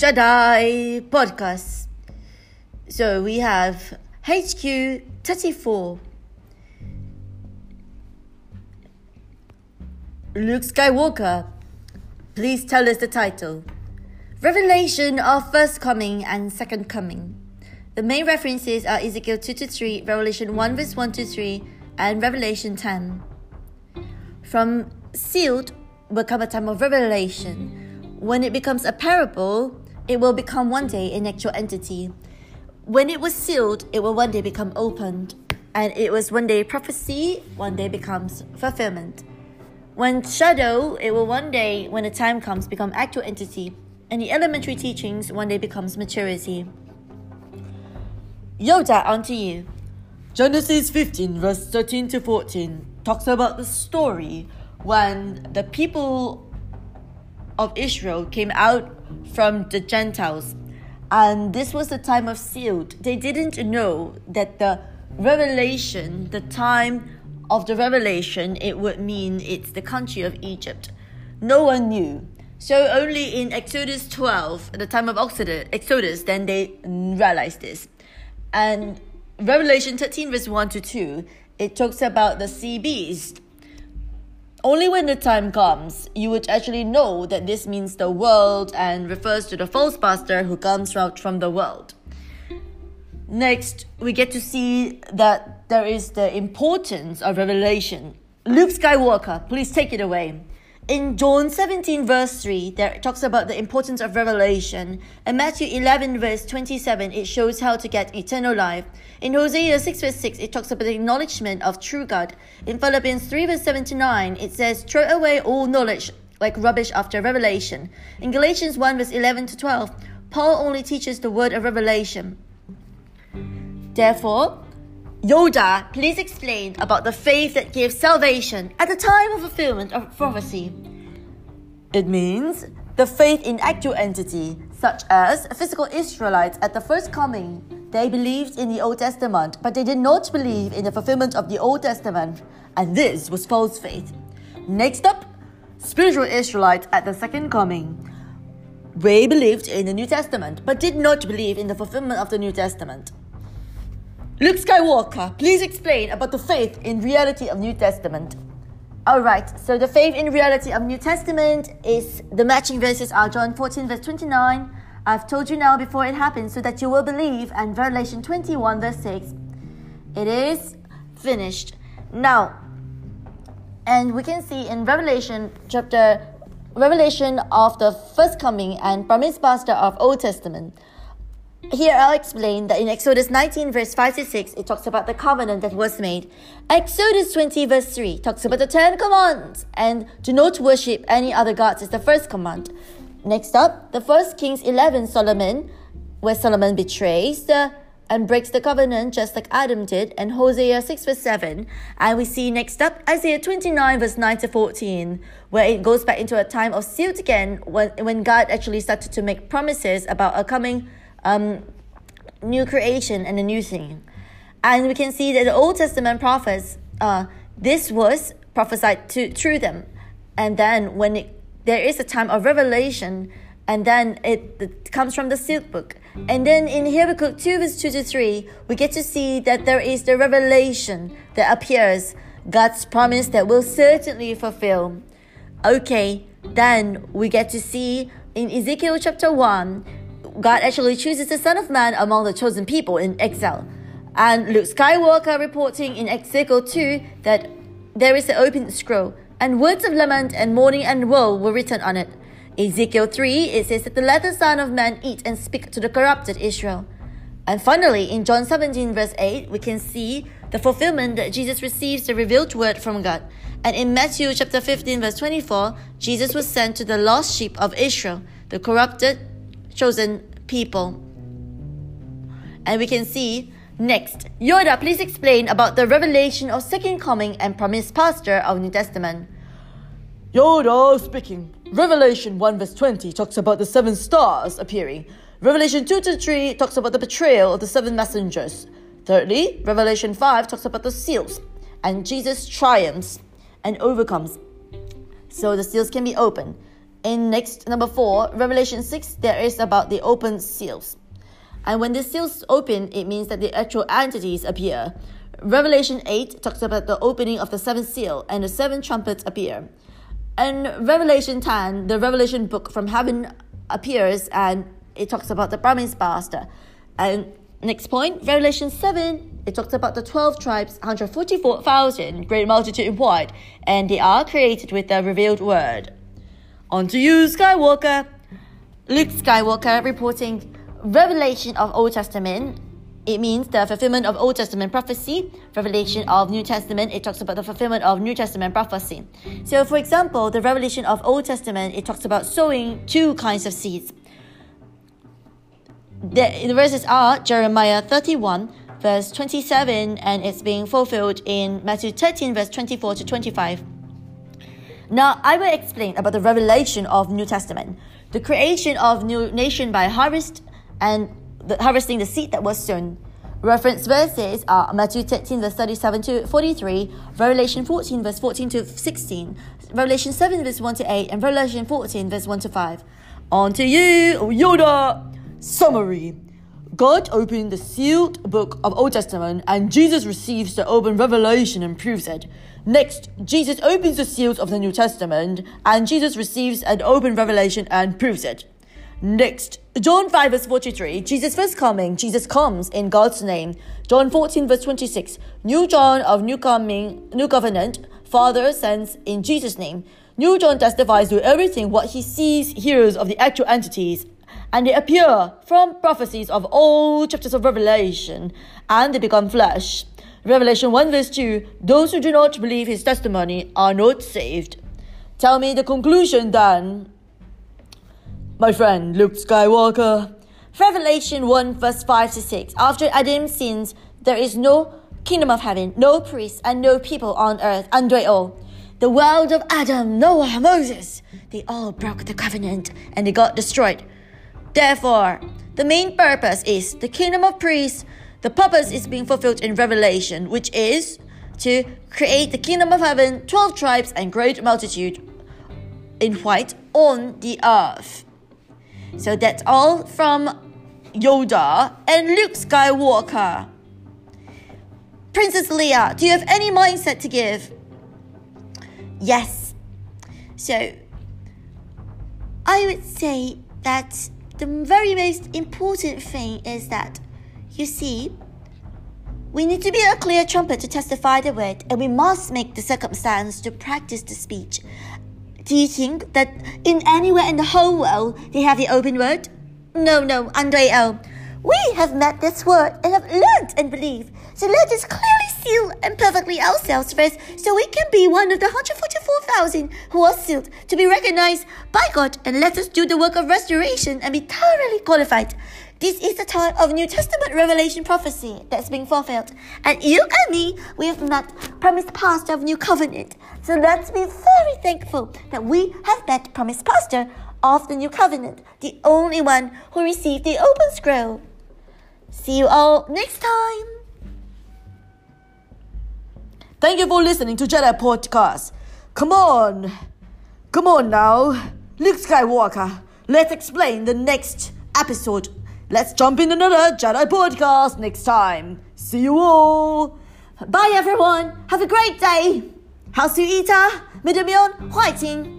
Jedi podcast. So we have HQ 34. Luke Skywalker, please tell us the title. Revelation of First Coming and Second Coming. The main references are Ezekiel 2 to 3, Revelation 1 verse 1 to 3, and Revelation 10. From sealed will come a time of revelation. When it becomes a parable, it will become one day an actual entity. When it was sealed, it will one day become opened. And it was one day prophecy, one day becomes fulfillment. When shadow, it will one day, when the time comes, become actual entity. And the elementary teachings one day becomes maturity. Yoda, on to you. Genesis 15, verse 13 to 14, talks about the story when the people of Israel came out from the Gentiles. And this was the time of sealed. They didn't know that the revelation, the time of the revelation, it would mean it's the country of Egypt. No one knew. So only in Exodus 12, at the time of Exodus, then they realized this. And Revelation 13, verse 1 to 2, it talks about the sea beast. Only when the time comes, you would actually know that this means the world and refers to the false pastor who comes out from the world. Next, we get to see that there is the importance of revelation. Luke Skywalker, please take it away. In John 17, verse 3, there talks about the importance of revelation. In Matthew 11, verse 27, it shows how to get eternal life. In Hosea 6, verse 6, it talks about the acknowledgement of true God. In Philippians 3, verse 79, it says, Throw away all knowledge like rubbish after revelation. In Galatians 1, verse 11 to 12, Paul only teaches the word of revelation. Therefore, Yoda, please explain about the faith that gives salvation at the time of fulfillment of prophecy. It means the faith in actual entity, such as physical Israelites at the first coming. They believed in the Old Testament, but they did not believe in the fulfillment of the Old Testament, and this was false faith. Next up, spiritual Israelites at the second coming. They believed in the New Testament, but did not believe in the fulfillment of the New Testament. Luke Skywalker, please explain about the faith in reality of New Testament. Alright, so the faith in reality of New Testament is the matching verses are John 14 verse 29. I've told you now before it happens so that you will believe and Revelation 21 verse 6. It is finished. Now, and we can see in Revelation chapter Revelation of the first coming and promised pastor of Old Testament. Here I'll explain that in Exodus 19 verse 5 to 6, it talks about the covenant that was made. Exodus 20 verse 3 talks about the Ten Commandments and do not worship any other gods is the first command. Next up, the first Kings 11 Solomon, where Solomon betrays the and breaks the covenant just like Adam did, and Hosea 6 verse 7. And we see next up Isaiah 29 verse 9 to 14, where it goes back into a time of sealed again when, when God actually started to make promises about a coming um, new creation and a new thing. And we can see that the Old Testament prophets, uh, this was prophesied to through them. And then when it, there is a time of revelation, and then it, it comes from the sealed book. And then in Habakkuk 2 verse 2 to 3, we get to see that there is the revelation that appears, God's promise that will certainly fulfill. Okay, then we get to see in Ezekiel chapter 1 God actually chooses the Son of Man among the chosen people in exile. And Luke Skywalker reporting in Ezekiel 2 that there is an open scroll, and words of lament and mourning and woe were written on it. Ezekiel 3, it says that the let the Son of Man eat and speak to the corrupted Israel. And finally, in John 17, verse 8, we can see the fulfillment that Jesus receives the revealed word from God. And in Matthew chapter 15, verse 24, Jesus was sent to the lost sheep of Israel, the corrupted, chosen people. And we can see next, Yoda, please explain about the revelation of second coming and promised pastor of New Testament. Yoda speaking. Revelation 1 verse 20 talks about the seven stars appearing. Revelation 2 to 3 talks about the betrayal of the seven messengers. Thirdly, Revelation 5 talks about the seals. And Jesus triumphs and overcomes. So the seals can be opened. In next number four, Revelation 6, there is about the open seals. And when the seals open, it means that the actual entities appear. Revelation 8 talks about the opening of the seventh seal and the seven trumpets appear. And Revelation 10, the Revelation book from heaven appears and it talks about the promised pastor. And next point, Revelation 7, it talks about the 12 tribes, 144,000, great multitude in white, and they are created with the revealed word. On to you, Skywalker. Luke Skywalker reporting Revelation of Old Testament. It means the fulfillment of Old Testament prophecy. Revelation of New Testament, it talks about the fulfillment of New Testament prophecy. So, for example, the Revelation of Old Testament, it talks about sowing two kinds of seeds. The, the verses are Jeremiah 31, verse 27, and it's being fulfilled in Matthew 13, verse 24 to 25. Now, I will explain about the revelation of New Testament, the creation of new nation by harvest and the, harvesting the seed that was sown. Reference verses are Matthew 13, verse 37 to 43, Revelation 14, verse 14 to 16, Revelation 7, verse 1 to 8, and Revelation 14, verse 1 to 5. On to you, Yoda! Summary God opened the sealed book of Old Testament and Jesus receives the open revelation and proves it. Next, Jesus opens the seals of the New Testament and Jesus receives an open revelation and proves it. Next, John 5 verse 43, Jesus first coming, Jesus comes in God's name. John 14 verse 26, New John of New Coming, New Covenant, Father sends in Jesus' name. New John testifies to everything what he sees, hears of the actual entities and they appear from prophecies of all chapters of Revelation, and they become flesh. Revelation 1 verse 2 Those who do not believe his testimony are not saved. Tell me the conclusion then. My friend Luke Skywalker. Revelation 1 verse 5 to 6 After Adam's sins, there is no kingdom of heaven, no priests, and no people on earth under it all. The world of Adam, Noah, Moses, they all broke the covenant and they got destroyed. Therefore, the main purpose is the kingdom of priests. The purpose is being fulfilled in Revelation, which is to create the kingdom of heaven, 12 tribes, and great multitude in white on the earth. So that's all from Yoda and Luke Skywalker. Princess Leia, do you have any mindset to give? Yes. So, I would say that the very most important thing is that, you see, we need to be a clear trumpet to testify the word, and we must make the circumstance to practice the speech. Do you think that in anywhere in the whole world they have the open word? No, no, Andre L. We have met this word and have learnt and believed. So let us clearly seal and perfectly ourselves first so we can be one of the 144,000 who are sealed to be recognized by God and let us do the work of restoration and be thoroughly qualified. This is the time of New Testament revelation prophecy that's being fulfilled. And you and me, we have met promised pastor of New Covenant. So let's be very thankful that we have met promised pastor of the New Covenant, the only one who received the open scroll. See you all next time. Thank you for listening to Jedi Podcast. Come on. Come on now. Luke Skywalker, let's explain the next episode. Let's jump in another Jedi Podcast next time. See you all. Bye everyone. Have a great day. 好，苏伊塔，美德米恩，坏情。